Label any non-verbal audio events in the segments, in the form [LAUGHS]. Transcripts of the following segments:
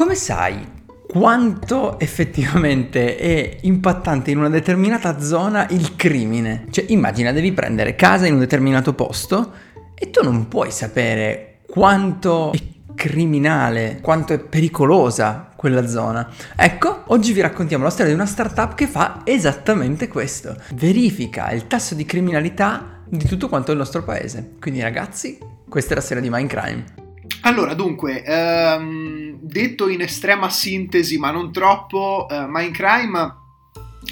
Come sai quanto effettivamente è impattante in una determinata zona il crimine? Cioè, immagina, devi prendere casa in un determinato posto e tu non puoi sapere quanto è criminale, quanto è pericolosa quella zona. Ecco, oggi vi raccontiamo la storia di una startup che fa esattamente questo. Verifica il tasso di criminalità di tutto quanto il nostro paese. Quindi ragazzi, questa è la storia di Mindcrime. Allora, dunque, ehm, detto in estrema sintesi, ma non troppo, eh, Mindcrime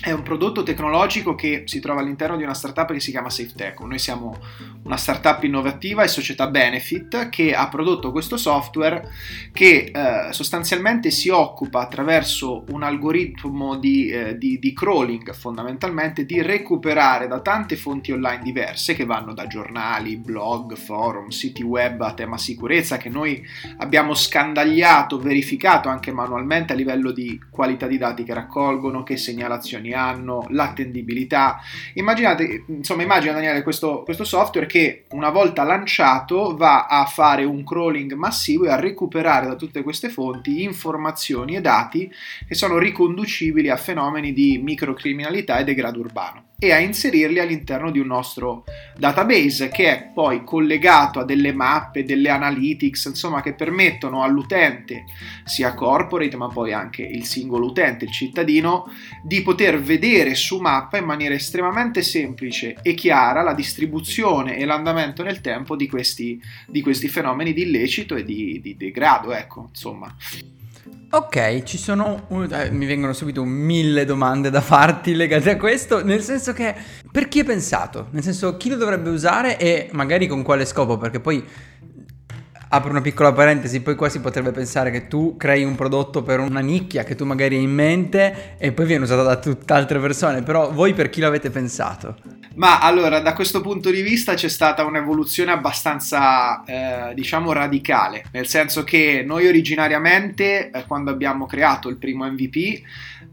è un prodotto tecnologico che si trova all'interno di una startup che si chiama SafeTech. Noi siamo una startup innovativa e società benefit che ha prodotto questo software che eh, sostanzialmente si occupa attraverso un algoritmo di, eh, di, di, crawling fondamentalmente di recuperare da tante fonti online diverse che vanno da giornali, blog, forum, siti web a tema sicurezza che noi abbiamo scandagliato, verificato anche manualmente a livello di qualità di dati che raccolgono, che segnalazioni funzioni hanno, l'attendibilità. Immaginate, insomma, immagina Daniele questo, questo software che una volta lanciato va a fare un crawling massivo e a recuperare da tutte queste fonti informazioni e dati che sono riconducibili a fenomeni di microcriminalità e degrado urbano e a inserirli all'interno di un nostro database che è poi collegato a delle mappe, delle analytics, insomma che permettono all'utente, sia corporate ma poi anche il singolo utente, il cittadino, di poter vedere su mappa in maniera estremamente semplice e chiara la distribuzione e l'andamento nel tempo di questi, di questi fenomeni di illecito e di, di degrado, ecco, insomma. Ok, ci sono, eh, mi vengono subito mille domande da farti legate a questo, nel senso che per chi è pensato? Nel senso chi lo dovrebbe usare e magari con quale scopo? Perché poi apro una piccola parentesi, poi qua si potrebbe pensare che tu crei un prodotto per una nicchia che tu magari hai in mente e poi viene usato da tutt'altre persone, però voi per chi l'avete pensato? Ma allora, da questo punto di vista c'è stata un'evoluzione abbastanza, eh, diciamo, radicale, nel senso che noi originariamente, eh, quando abbiamo creato il primo MVP,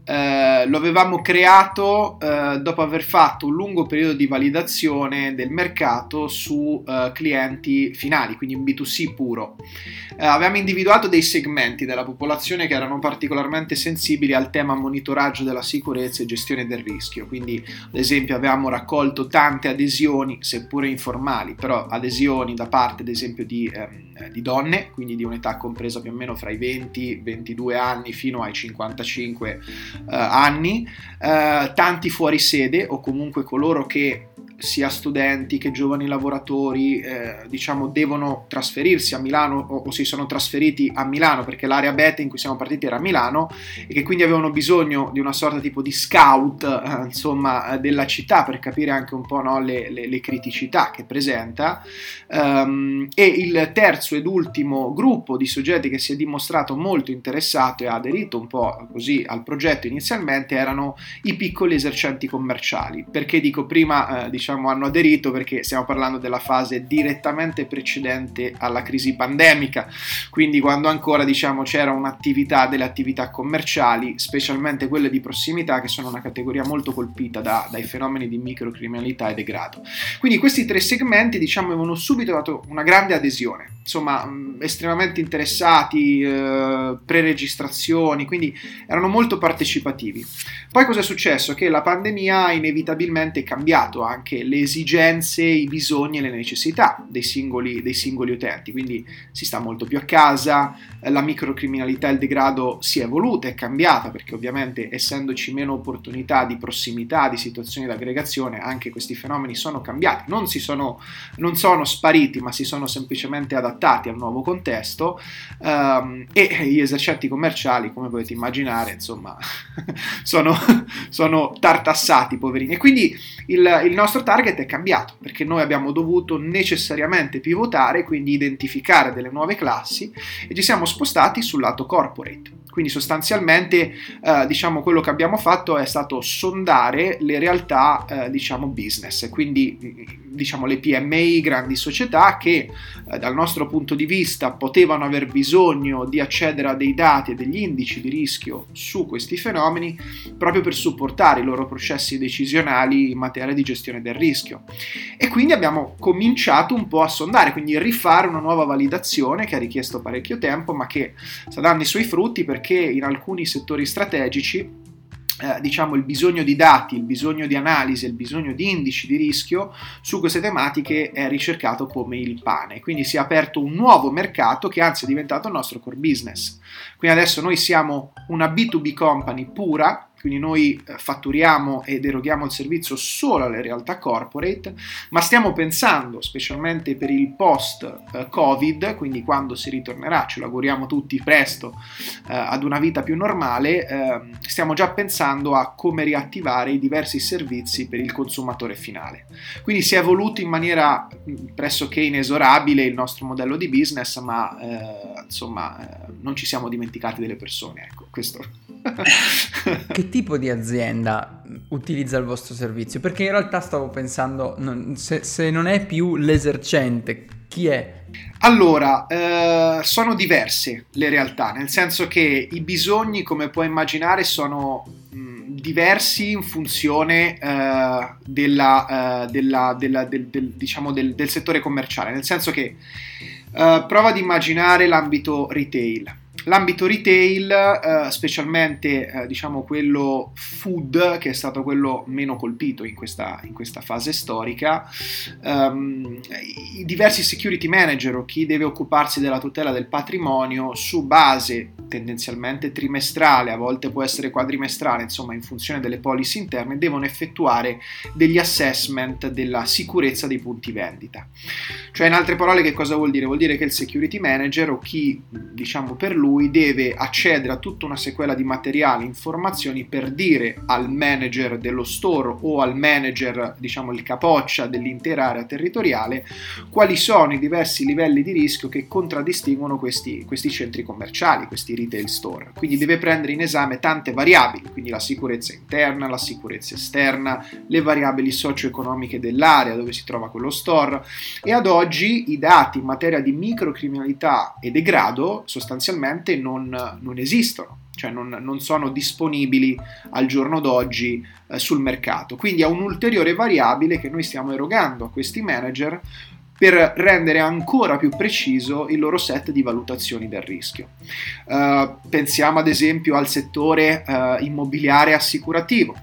eh, lo avevamo creato eh, dopo aver fatto un lungo periodo di validazione del mercato su eh, clienti finali, quindi un B2C puro. Eh, avevamo individuato dei segmenti della popolazione che erano particolarmente sensibili al tema monitoraggio della sicurezza e gestione del rischio, quindi ad esempio avevamo raccolto tante adesioni, seppure informali, però adesioni da parte ad esempio di, ehm, di donne, quindi di un'età compresa più o meno fra i 20 e 22 anni fino ai 55 eh, anni, eh, tanti fuori sede o comunque coloro che sia studenti che giovani lavoratori eh, diciamo devono trasferirsi a Milano o, o, si sono trasferiti a Milano perché l'area beta in cui siamo partiti era a Milano e che quindi avevano bisogno di una sorta tipo di scout eh, insomma della città per capire anche un po' no, le, le, le, criticità che presenta. Um, e il terzo ed ultimo gruppo di soggetti che si è dimostrato molto interessato e ha aderito un po' così al progetto inizialmente erano i piccoli esercenti commerciali. Perché dico prima eh, diciamo diciamo, hanno aderito perché stiamo parlando della fase direttamente precedente alla crisi pandemica, quindi quando ancora diciamo, c'era un'attività delle attività commerciali, specialmente quelle di prossimità, che sono una categoria molto colpita da, dai fenomeni di microcriminalità e degrado. Quindi questi tre segmenti diciamo, avevano subito dato una grande adesione insomma estremamente interessati, eh, pre-registrazioni, quindi erano molto partecipativi. Poi cosa è successo? Che la pandemia ha inevitabilmente cambiato anche le esigenze, i bisogni e le necessità dei singoli, dei singoli utenti, quindi si sta molto più a casa, la microcriminalità e il degrado si è evoluta, è cambiata, perché ovviamente essendoci meno opportunità di prossimità, di situazioni di aggregazione, anche questi fenomeni sono cambiati, non, sono, non sono spariti, ma si sono semplicemente adattati al nuovo contesto um, e gli esercenti commerciali, come potete immaginare, insomma, [LAUGHS] sono, sono tartassati, poverini. E quindi il, il nostro target è cambiato, perché noi abbiamo dovuto necessariamente pivotare, quindi identificare delle nuove classi e ci siamo spostati sul lato corporate Quindi sostanzialmente eh, diciamo quello che abbiamo fatto è stato sondare le realtà eh, diciamo business, quindi diciamo le PMI, grandi società che eh, dal nostro punto di vista potevano aver bisogno di accedere a dei dati e degli indici di rischio su questi fenomeni proprio per supportare i loro processi decisionali in materia di gestione del rischio. E quindi abbiamo cominciato un po' a sondare, quindi rifare una nuova validazione che ha richiesto parecchio tempo, ma che sta dando i suoi frutti perché perché in alcuni settori strategici eh, diciamo il bisogno di dati, il bisogno di analisi, il bisogno di indici di rischio su queste tematiche è ricercato come il pane. Quindi si è aperto un nuovo mercato che anzi è diventato il nostro core business. Quindi adesso noi siamo una B2B company pura, quindi noi eh, fatturiamo ed eroghiamo il servizio solo alle realtà corporate, ma stiamo pensando, specialmente per il post-Covid, eh, quindi quando si ritornerà, ce lo auguriamo tutti presto, eh, ad una vita più normale, eh, stiamo già pensando a come riattivare i diversi servizi per il consumatore finale. Quindi si è evoluto in maniera mm, pressoché inesorabile il nostro modello di business, ma eh, insomma eh, non ci siamo dimenticati delle persone, ecco, questo. Che tipo di azienda utilizza il vostro servizio? Perché in realtà stavo pensando, se, se, non è più l'esercente, chi è? Allora, eh, sono diverse le realtà, nel senso che i bisogni, come puoi immaginare, sono mh, diversi in funzione eh, della, eh, della, della, del, del, diciamo del, del, settore commerciale, nel senso che eh, prova ad immaginare l'ambito retail L'ambito retail, eh, specialmente eh, diciamo quello food, che è stato quello meno colpito in questa, in questa fase storica, ehm, i diversi security manager o chi deve occuparsi della tutela del patrimonio su base tendenzialmente trimestrale, a volte può essere quadrimestrale, insomma in funzione delle policy interne, devono effettuare degli assessment della sicurezza dei punti vendita. Cioè in altre parole che cosa vuol dire? Vuol dire che il security manager o chi diciamo per lui lui deve accedere a tutta una sequela di materiali, informazioni per dire al manager dello store o al manager, diciamo il capoccia dell'intera area territoriale, quali sono i diversi livelli di rischio che contraddistinguono questi, questi centri commerciali, questi retail store. Quindi deve prendere in esame tante variabili, quindi la sicurezza interna, la sicurezza esterna, le variabili socio-economiche dell'area dove si trova quello store e ad oggi i dati in materia di microcriminalità e degrado sostanzialmente praticamente non, non esistono, cioè non, non, sono disponibili al giorno d'oggi eh, sul mercato. Quindi è un'ulteriore variabile che noi stiamo erogando a questi manager per rendere ancora più preciso il loro set di valutazioni del rischio. Uh, pensiamo ad esempio al settore uh, immobiliare assicurativo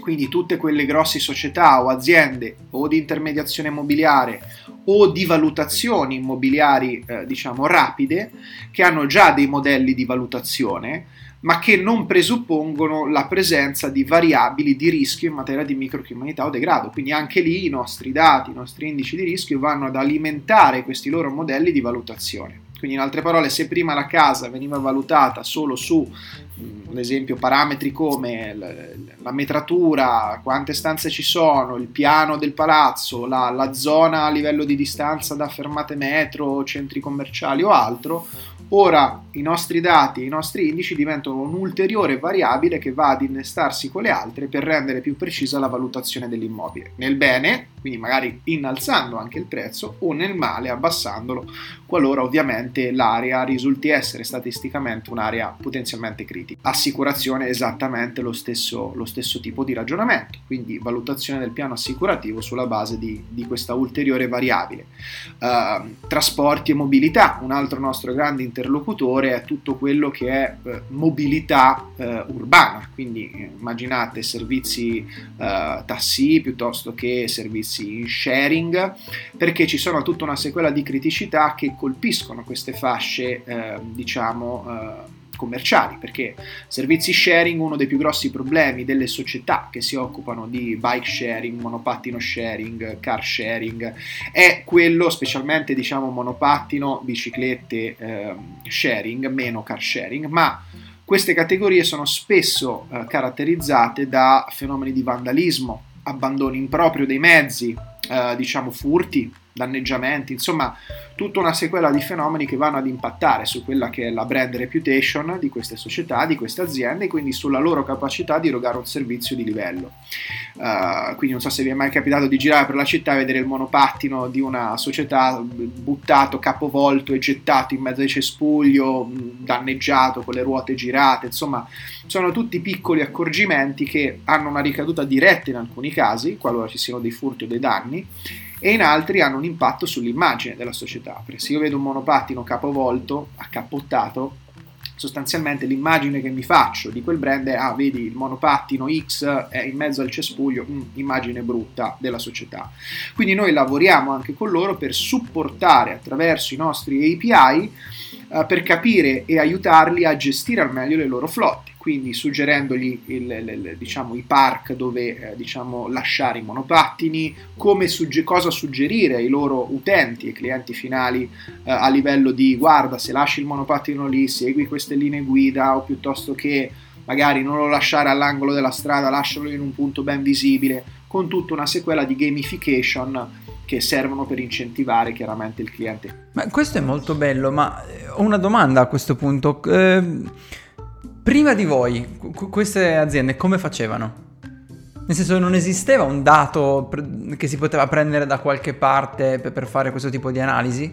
quindi tutte quelle grosse società o aziende o di intermediazione immobiliare o di valutazioni immobiliari eh, diciamo rapide che hanno già dei modelli di valutazione ma che non presuppongono la presenza di variabili di rischio in materia di microcriminalità o degrado. Quindi anche lì i nostri dati, i nostri indici di rischio vanno ad alimentare questi loro modelli di valutazione. Quindi in altre parole, se prima la casa veniva valutata solo su, ad esempio, parametri come la metratura, quante stanze ci sono, il piano del palazzo, la, la zona a livello di distanza da fermate metro, centri commerciali o altro, Ora i nostri dati, i nostri indici diventano un'ulteriore variabile che va ad innestarsi con le altre per rendere più precisa la valutazione dell'immobile. Nel bene, quindi magari innalzando anche il prezzo, o nel male abbassandolo, qualora ovviamente l'area risulti essere statisticamente un'area potenzialmente critica. Assicurazione è esattamente lo stesso, lo stesso tipo di ragionamento, quindi valutazione del piano assicurativo sulla base di, di questa ulteriore variabile. Uh, trasporti e mobilità, un altro nostro grande interesse interlocutore è tutto quello che è eh, mobilità eh, urbana, quindi eh, immaginate servizi eh, taxi piuttosto che servizi in sharing, perché ci sono tutta una sequela di criticità che colpiscono queste fasce, eh, diciamo, eh, commerciali, perché servizi sharing, uno dei più grossi problemi delle società che si occupano di bike sharing, monopattino sharing, car sharing, è quello specialmente diciamo monopattino, biciclette eh, sharing, meno car sharing, ma queste categorie sono spesso eh, caratterizzate da fenomeni di vandalismo, abbandono improprio dei mezzi, eh, diciamo furti, danneggiamenti, insomma tutta una sequela di fenomeni che vanno ad impattare su quella che è la brand reputation di queste società, di queste aziende e quindi sulla loro capacità di erogare un servizio di livello. Uh, quindi non so se vi è mai capitato di girare per la città e vedere il monopattino di una società buttato, capovolto e gettato in mezzo ai cespuglio, danneggiato con le ruote girate, insomma sono tutti piccoli accorgimenti che hanno una ricaduta diretta in alcuni casi, qualora ci siano dei furti o dei danni e in altri hanno un impatto sull'immagine della società, perché se io vedo un monopattino capovolto, accappottato, sostanzialmente l'immagine che mi faccio di quel brand è, ah, vedi il monopattino X è in mezzo al cespuglio, mm, immagine brutta della società. Quindi noi lavoriamo anche con loro per supportare attraverso i nostri API eh, per capire e aiutarli a gestire al meglio le loro flotte quindi suggerendogli il, il, diciamo, i park dove eh, diciamo, lasciare i monopattini, sugge- cosa suggerire ai loro utenti e clienti finali eh, a livello di guarda se lasci il monopattino lì, segui queste linee guida o piuttosto che magari non lo lasciare all'angolo della strada, lascialo in un punto ben visibile, con tutta una sequela di gamification che servono per incentivare chiaramente il cliente. Ma questo è molto bello, ma eh, ho una domanda a questo punto. Eh Prima di voi, queste aziende come facevano? Nel senso non esisteva un dato che si poteva prendere da qualche parte per fare questo tipo di analisi?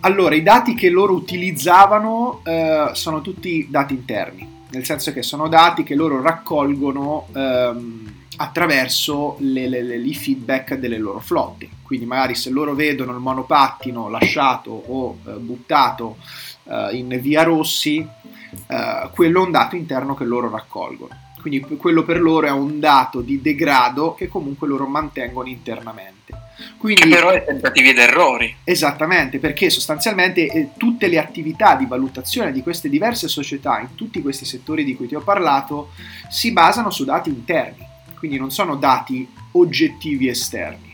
Allora, i dati che loro utilizzavano eh, sono tutti dati interni, nel senso che sono dati che loro raccolgono ehm, attraverso le, le, le, i feedback delle loro flotte. Quindi magari se loro vedono il monopattino lasciato o eh, buttato eh, in via Rossi, eh, quello è un dato interno che loro raccolgono. Quindi quello per loro è un dato di degrado che comunque loro mantengono internamente. Quindi, che però è tentativi ed errori. Esattamente, perché sostanzialmente eh, tutte le attività di valutazione di queste diverse società in tutti questi settori di cui ti ho parlato si basano su dati interni, quindi non sono dati oggettivi esterni.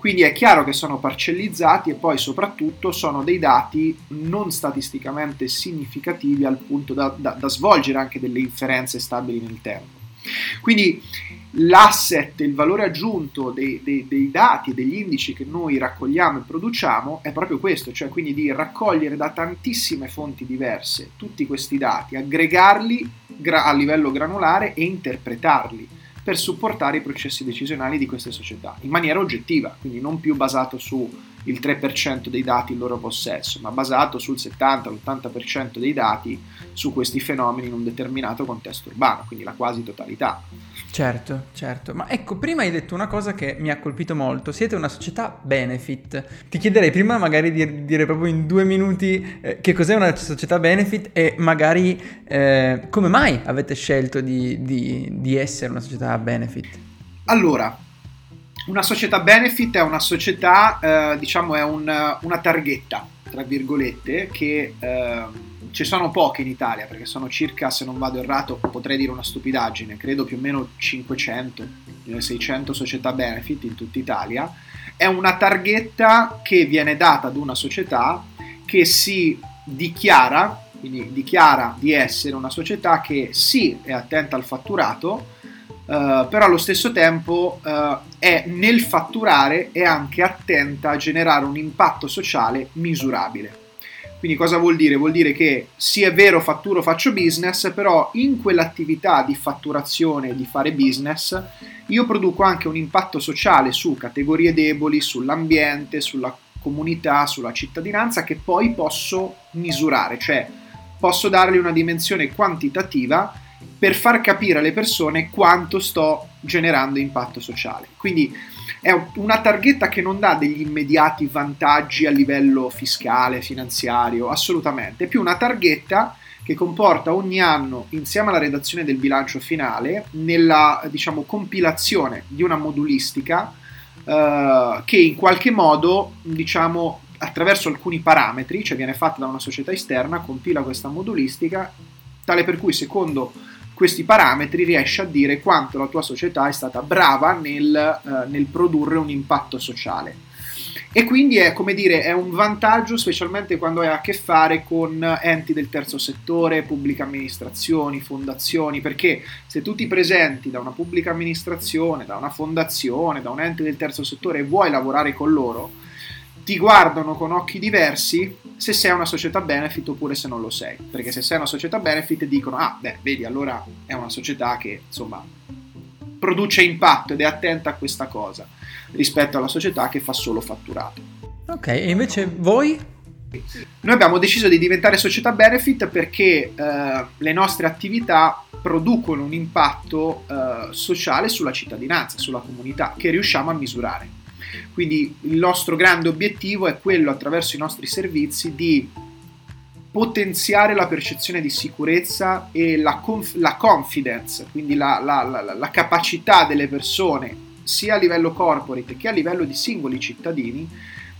Quindi è chiaro che sono parcellizzati e poi soprattutto sono dei dati non statisticamente significativi al punto da, da, da svolgere anche delle inferenze stabili nel tempo. Quindi l'asset, il valore aggiunto dei, dei, dei, dati, degli indici che noi raccogliamo e produciamo è proprio questo, cioè quindi di raccogliere da tantissime fonti diverse tutti questi dati, aggregarli gra- a livello granulare e interpretarli per supportare i processi decisionali di queste società in maniera oggettiva, quindi non più basato sul 3% dei dati in loro possesso, ma basato sul 70-80% dei dati su questi fenomeni in un determinato contesto urbano, quindi la quasi totalità. Certo, certo. Ma ecco, prima hai detto una cosa che mi ha colpito molto. Siete una società benefit. Ti chiederei prima magari di dire proprio in due minuti eh, che cos'è una società benefit e magari eh, come mai avete scelto di, di, di essere una società benefit. Allora, una società benefit è una società, eh, diciamo, è un, una targhetta, tra virgolette, che eh, ci sono poche in Italia, perché sono circa, se non vado errato, potrei dire una stupidaggine, credo più o meno 500, 600 società benefit in tutta Italia. È una targhetta che viene data ad una società che si dichiara, quindi dichiara di essere una società che sì è attenta al fatturato, Uh, però allo stesso tempo uh, è nel fatturare è anche attenta a generare un impatto sociale misurabile. Quindi cosa vuol dire? Vuol dire che sì è vero fatturo faccio business, però in quell'attività di fatturazione, di fare business, io produco anche un impatto sociale su categorie deboli, sull'ambiente, sulla comunità, sulla cittadinanza che poi posso misurare, cioè posso dargli una dimensione quantitativa per far capire alle persone quanto sto generando impatto sociale. Quindi è una targhetta che non dà degli immediati vantaggi a livello fiscale, finanziario, assolutamente, è più una targhetta che comporta ogni anno, insieme alla redazione del bilancio finale, nella diciamo, compilazione di una modulistica eh, che in qualche modo, diciamo, attraverso alcuni parametri, cioè viene fatta da una società esterna, compila questa modulistica, tale per cui secondo questi parametri riesci a dire quanto la tua società è stata brava nel, eh, nel produrre un impatto sociale. E quindi è come dire, è un vantaggio specialmente quando hai a che fare con enti del terzo settore, pubbliche amministrazioni, fondazioni, perché se tu ti presenti da una pubblica amministrazione, da una fondazione, da un ente del terzo settore e vuoi lavorare con loro, ti guardano con occhi diversi se sei una società benefit oppure se non lo sei. Perché se sei una società benefit dicono, ah, beh, vedi, allora è una società che, insomma, produce impatto ed è attenta a questa cosa rispetto alla società che fa solo fatturato. Ok, e invece voi? Noi abbiamo deciso di diventare società benefit perché eh, le nostre attività producono un impatto eh, sociale sulla cittadinanza, sulla comunità, che riusciamo a misurare. Quindi il nostro grande obiettivo è quello attraverso i nostri servizi di potenziare la percezione di sicurezza e la, conf- la confidence, quindi la, la, la, capacità delle persone, sia a livello corporate che a livello di singoli cittadini,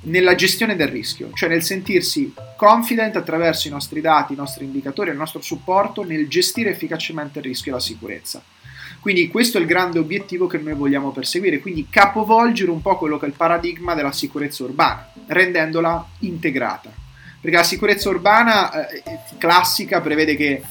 nella gestione del rischio, cioè nel sentirsi confident attraverso i nostri dati, i nostri indicatori e il nostro supporto nel gestire efficacemente il rischio e la sicurezza. Quindi questo è il grande obiettivo che noi vogliamo perseguire, quindi capovolgere un po' quello che è il paradigma della sicurezza urbana, rendendola integrata. Perché la sicurezza urbana eh, classica prevede che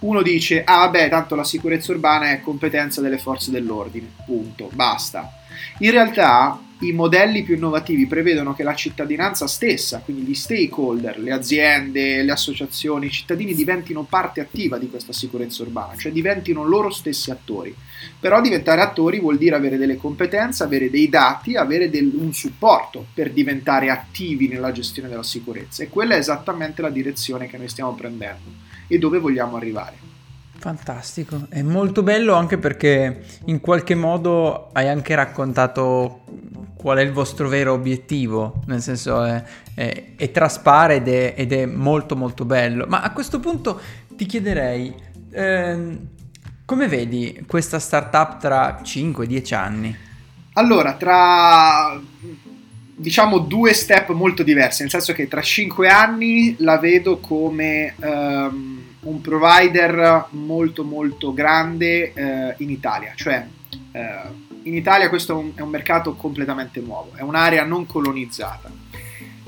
uno dice, ah vabbè, tanto la sicurezza urbana è competenza delle forze dell'ordine, punto, basta. In realtà i modelli più innovativi prevedono che la cittadinanza stessa, quindi gli stakeholder, le aziende, le associazioni, i cittadini diventino parte attiva di questa sicurezza urbana, cioè diventino loro stessi attori. Però diventare attori vuol dire avere delle competenze, avere dei dati, avere del, un supporto per diventare attivi nella gestione della sicurezza e quella è esattamente la direzione che noi stiamo prendendo e dove vogliamo arrivare. Fantastico, è molto bello anche perché in qualche modo hai anche raccontato qual è il vostro vero obiettivo, nel senso è, è, è traspare ed è, ed è, molto molto bello. Ma a questo punto ti chiederei, ehm, come vedi questa startup tra 5-10 anni? Allora, tra diciamo due step molto diversi, nel senso che tra 5 anni la vedo come um, un provider molto molto grande uh, in Italia, cioè uh, in Italia questo è un, è un mercato completamente nuovo, è un'area non colonizzata.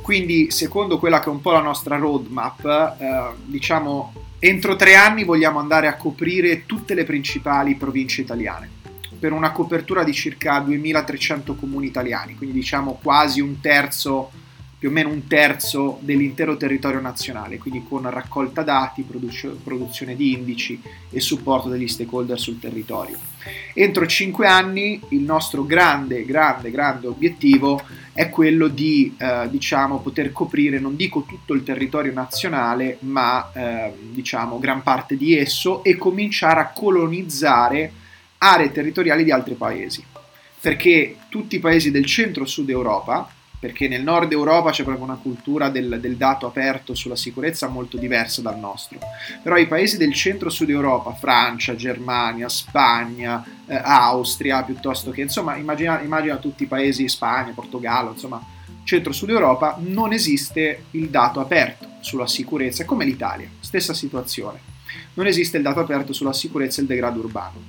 Quindi, secondo quella che è un po' la nostra roadmap, eh, diciamo, entro tre anni vogliamo andare a coprire tutte le principali province italiane, per una copertura di circa 2300 comuni italiani, quindi diciamo quasi un terzo più o meno un terzo dell'intero territorio nazionale, quindi con raccolta dati, produzione di indici e supporto degli stakeholder sul territorio. Entro 5 anni il nostro grande, grande, grande obiettivo è quello di eh, diciamo, poter coprire, non dico tutto il territorio nazionale, ma eh, diciamo gran parte di esso e cominciare a colonizzare aree territoriali di altri paesi. Perché tutti i paesi del centro-sud Europa, perché nel nord Europa c'è proprio una cultura del, del, dato aperto sulla sicurezza molto diversa dal nostro. Però i paesi del centro-sud Europa, Francia, Germania, Spagna, eh, Austria, piuttosto che, insomma, immagina, immagina tutti i paesi, Spagna, Portogallo, insomma, centro-sud Europa, non esiste il dato aperto sulla sicurezza, come l'Italia, stessa situazione. Non esiste il dato aperto sulla sicurezza e il degrado urbano.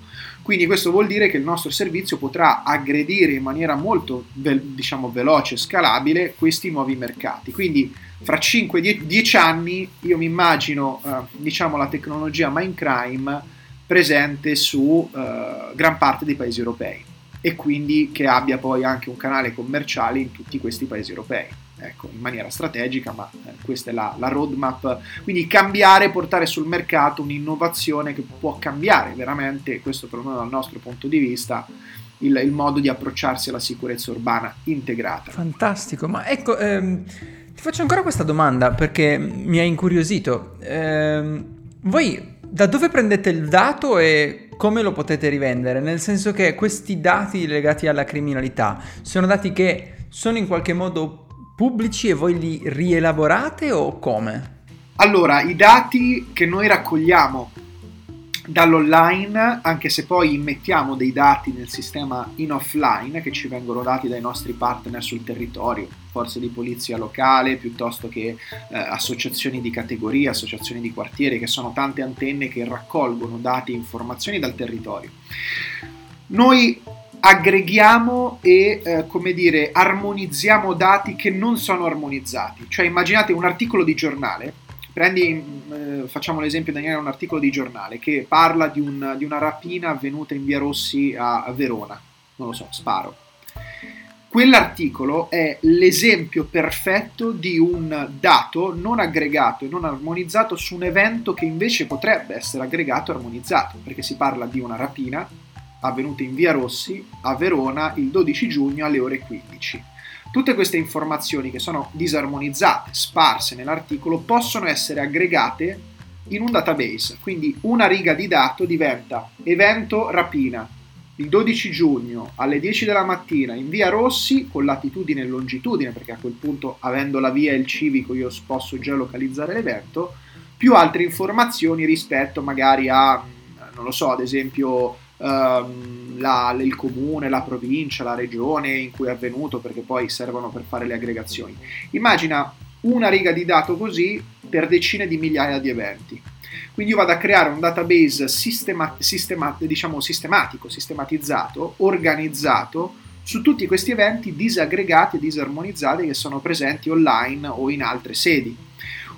Quindi questo vuol dire che il nostro servizio potrà aggredire in maniera molto diciamo, veloce e scalabile questi nuovi mercati. Quindi fra 5-10 anni io mi immagino eh, diciamo, la tecnologia Mindcrime presente su eh, gran parte dei paesi europei e quindi che abbia poi anche un canale commerciale in tutti questi paesi europei ecco, in maniera strategica, ma eh, questa è la, la, roadmap. Quindi cambiare, portare sul mercato un'innovazione che può cambiare veramente, questo perlomeno dal nostro punto di vista, il, il modo di approcciarsi alla sicurezza urbana integrata. Fantastico, ma ecco, ehm, ti faccio ancora questa domanda perché mi ha incuriosito. Ehm, voi da dove prendete il dato e come lo potete rivendere? Nel senso che questi dati legati alla criminalità sono dati che sono in qualche modo pubblici e voi li rielaborate o come? Allora, i dati che noi raccogliamo dall'online, anche se poi immettiamo dei dati nel sistema in offline che ci vengono dati dai nostri partner sul territorio, forze di polizia locale piuttosto che eh, associazioni di categoria, associazioni di quartiere, che sono tante antenne che raccolgono dati e informazioni dal territorio. Noi aggreghiamo e, eh, come dire, armonizziamo dati che non sono armonizzati. Cioè immaginate un articolo di giornale, prendi, eh, facciamo l'esempio Daniele, un articolo di giornale che parla di, un, di una rapina avvenuta in via Rossi a, a Verona, non lo so, sparo. Quell'articolo è l'esempio perfetto di un dato non aggregato e non armonizzato su un evento che invece potrebbe essere aggregato e armonizzato, perché si parla di una rapina avvenuta in via Rossi a Verona il 12 giugno alle ore 15. Tutte queste informazioni che sono disarmonizzate, sparse nell'articolo, possono essere aggregate in un database, quindi una riga di dato diventa evento rapina, il 12 giugno alle 10 della mattina in via Rossi con latitudine e longitudine, perché a quel punto avendo la via e il civico io posso già localizzare l'evento, più altre informazioni rispetto magari a, non lo so, ad esempio um, la, il comune, la provincia, la regione in cui è avvenuto, perché poi servono per fare le aggregazioni. Immagina una riga di dato così per decine di migliaia di eventi. Quindi io vado a creare un database sistema, sistema, diciamo sistematico, sistematizzato, organizzato su tutti questi eventi disaggregati e disarmonizzati che sono presenti online o in altre sedi.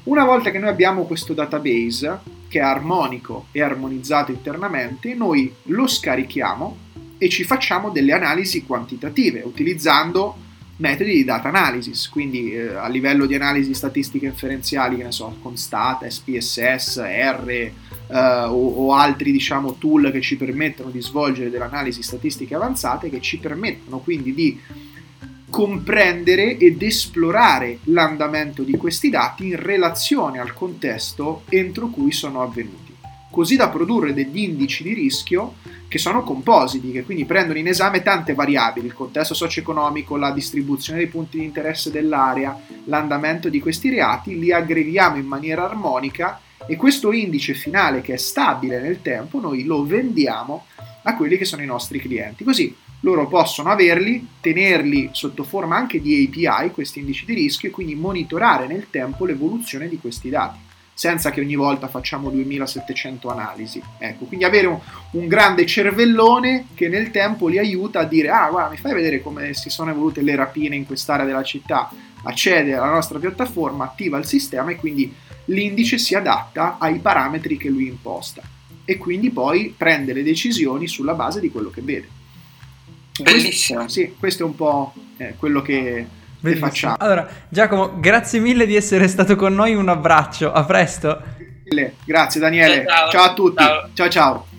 Una volta che noi abbiamo questo database, che è armonico e armonizzato internamente, noi lo scarichiamo e ci facciamo delle analisi quantitative utilizzando metodi di data analysis, quindi eh, a livello di analisi statistiche inferenziali, che ne so, con Stata, SPSS, R eh, o, o, altri diciamo tool che ci permettono di svolgere delle analisi statistiche avanzate, che ci permettono quindi di comprendere ed esplorare l'andamento di questi dati in relazione al contesto entro cui sono avvenuti così da produrre degli indici di rischio che sono compositi, che quindi prendono in esame tante variabili, il contesto socio-economico, la distribuzione dei punti di interesse dell'area, l'andamento di questi reati, li aggreghiamo in maniera armonica e questo indice finale che è stabile nel tempo noi lo vendiamo a quelli che sono i nostri clienti. Così loro possono averli, tenerli sotto forma anche di API, questi indici di rischio, e quindi monitorare nel tempo l'evoluzione di questi dati senza che ogni volta facciamo 2700 analisi. Ecco, quindi avere un, un, grande cervellone che nel tempo li aiuta a dire ah guarda mi fai vedere come si sono evolute le rapine in quest'area della città, accede alla nostra piattaforma, attiva il sistema e quindi l'indice si adatta ai parametri che lui imposta e quindi poi prende le decisioni sulla base di quello che vede. Bellissimo. Questo, sì, questo è un po' eh, quello che che facciamo. Allora, Giacomo, grazie mille di essere stato con noi, un abbraccio, a presto. Grazie Daniele, ciao, ciao a tutti, ciao ciao. ciao.